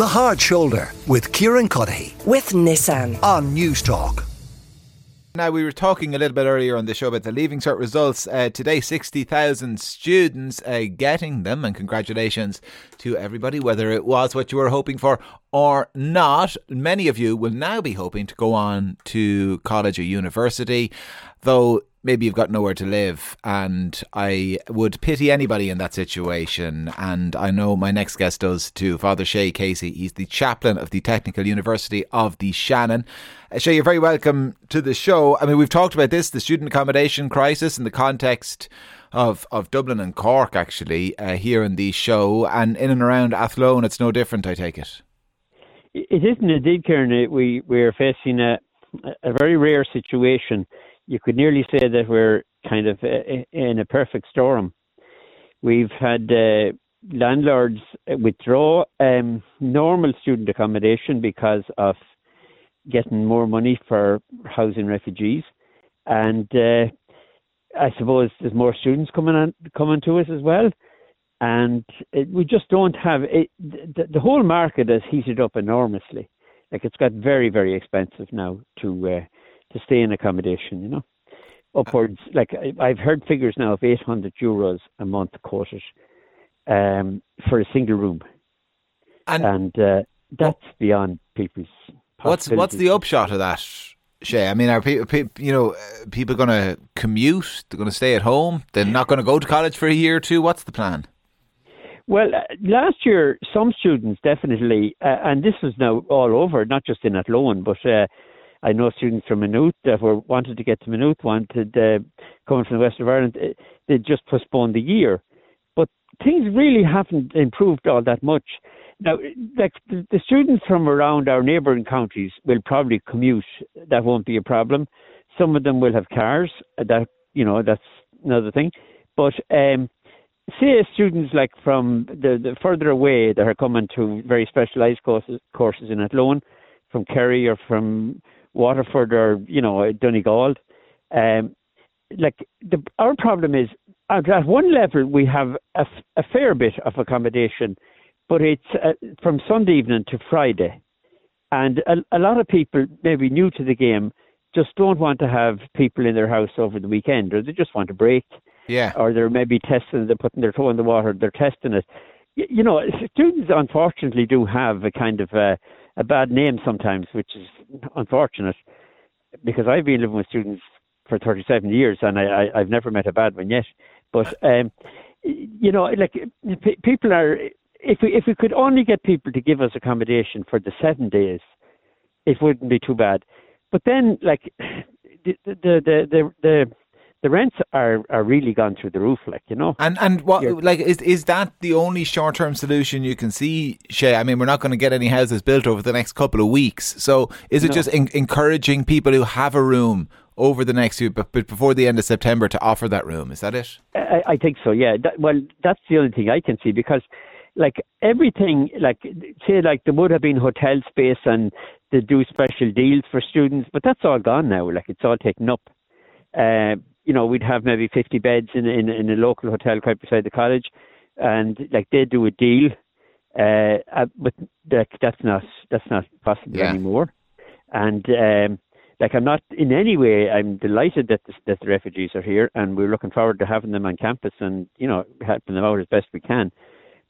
The Hard Shoulder with Kieran Cuddihy with Nissan on Newstalk. Now, we were talking a little bit earlier on the show about the Leaving Cert results. Uh, today, 60,000 students uh, getting them, and congratulations to everybody, whether it was what you were hoping for or not. Many of you will now be hoping to go on to college or university, though maybe you've got nowhere to live. And I would pity anybody in that situation. And I know my next guest does too, Father Shay Casey. He's the chaplain of the Technical University of the Shannon. Uh, Shay, you're very welcome to the show. I mean, we've talked about this, the student accommodation crisis in the context of, of Dublin and Cork, actually, uh, here in the show. And in and around Athlone, it's no different, I take it. It isn't indeed, Kieran. We, we're facing a, a very rare situation you could nearly say that we're kind of uh, in a perfect storm. We've had uh, landlords withdraw um, normal student accommodation because of getting more money for housing refugees, and uh, I suppose there's more students coming on coming to us as well, and it, we just don't have it, the, the whole market has heated up enormously. Like it's got very very expensive now to uh, to stay in accommodation, you know. Upwards, like I've heard figures now of 800 euros a month quoted um, for a single room. And, and uh, that's beyond people's. What's what's the upshot of that, Shay? I mean, are people, you know, uh, people going to commute? They're going to stay at home. They're not going to go to college for a year or two. What's the plan? Well, uh, last year, some students definitely, uh, and this was now all over, not just in Athlone, but uh, I know students from Maynooth that were wanted to get to Maynooth, wanted uh, coming from the west of Ireland. Uh, they just postponed the year, but things really haven't improved all that much. Now, like the, the students from around our neighbouring counties will probably commute. That won't be a problem. Some of them will have cars. Uh, that you know, that's another thing. But um, say students like from the, the further away that are coming to very specialised courses, courses in Athlone, from Kerry or from Waterford or you know Donegal. Um, like the, our problem is at, at one level we have a, a, fair bit of accommodation, but it's uh, from Sunday evening to Friday, and a, a lot of people maybe new to the game just don't want to have people in their house over the weekend, or they just want a break. Yeah. Or they're maybe testing, they're putting their toe in the water, they're testing it. You, you know, students unfortunately do have a kind of a, a bad name sometimes, which is unfortunate because I've been living with students for 37 years and I, I, have never met a bad one yet. But, um, you know, like p- people are, if we, if we could only get people to give us accommodation for the seven days, it wouldn't be too bad. But then, like, the, the, the, the, the the rents are, are really gone through the roof, like you know. And and what You're, like is is that the only short term solution you can see, Shay? I mean, we're not going to get any houses built over the next couple of weeks. So is it no. just in, encouraging people who have a room over the next few, but, but before the end of September, to offer that room? Is that it? I, I think so. Yeah. That, well, that's the only thing I can see because. Like everything, like say, like there would have been hotel space and they do special deals for students, but that's all gone now. Like it's all taken up. Uh, you know, we'd have maybe 50 beds in, in, in a local hotel right beside the college, and like they do a deal, uh, uh but like that's not that's not possible yeah. anymore. And um, like I'm not in any way, I'm delighted that the, that the refugees are here, and we're looking forward to having them on campus and you know helping them out as best we can.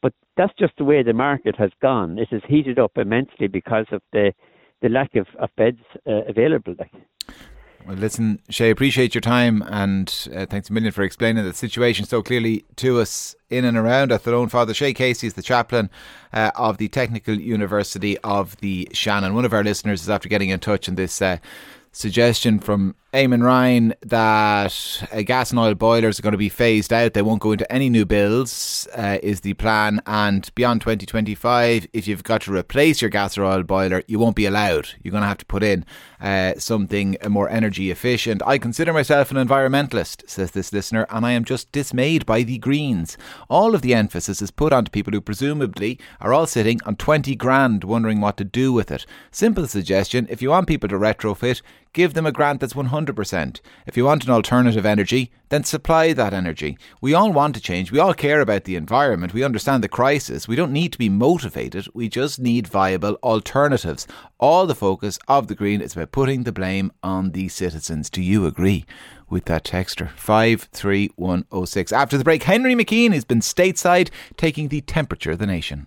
But that's just the way the market has gone. It has heated up immensely because of the the lack of, of beds uh, available. Like. Well, listen, Shay, appreciate your time and uh, thanks a million for explaining the situation so clearly to us in and around Athlone. Father Shay Casey is the chaplain uh, of the Technical University of the Shannon. One of our listeners is after getting in touch in this uh, suggestion from Eamon Ryan that uh, gas and oil boilers are going to be phased out. They won't go into any new builds, uh, is the plan. And beyond 2025, if you've got to replace your gas or oil boiler, you won't be allowed. You're going to have to put in uh, something more energy efficient. I consider myself an environmentalist, says this listener, and I am just dismayed by the Greens. All of the emphasis is put onto people who presumably are all sitting on 20 grand wondering what to do with it. Simple suggestion if you want people to retrofit, give them a grant that's 100%. If you want an alternative energy, then supply that energy. We all want to change. We all care about the environment. We understand the crisis. We don't need to be motivated. We just need viable alternatives. All the focus of the Green is about putting the blame on the citizens. Do you agree? with that texter 53106. After the break, Henry McKean has been stateside taking the temperature of the nation.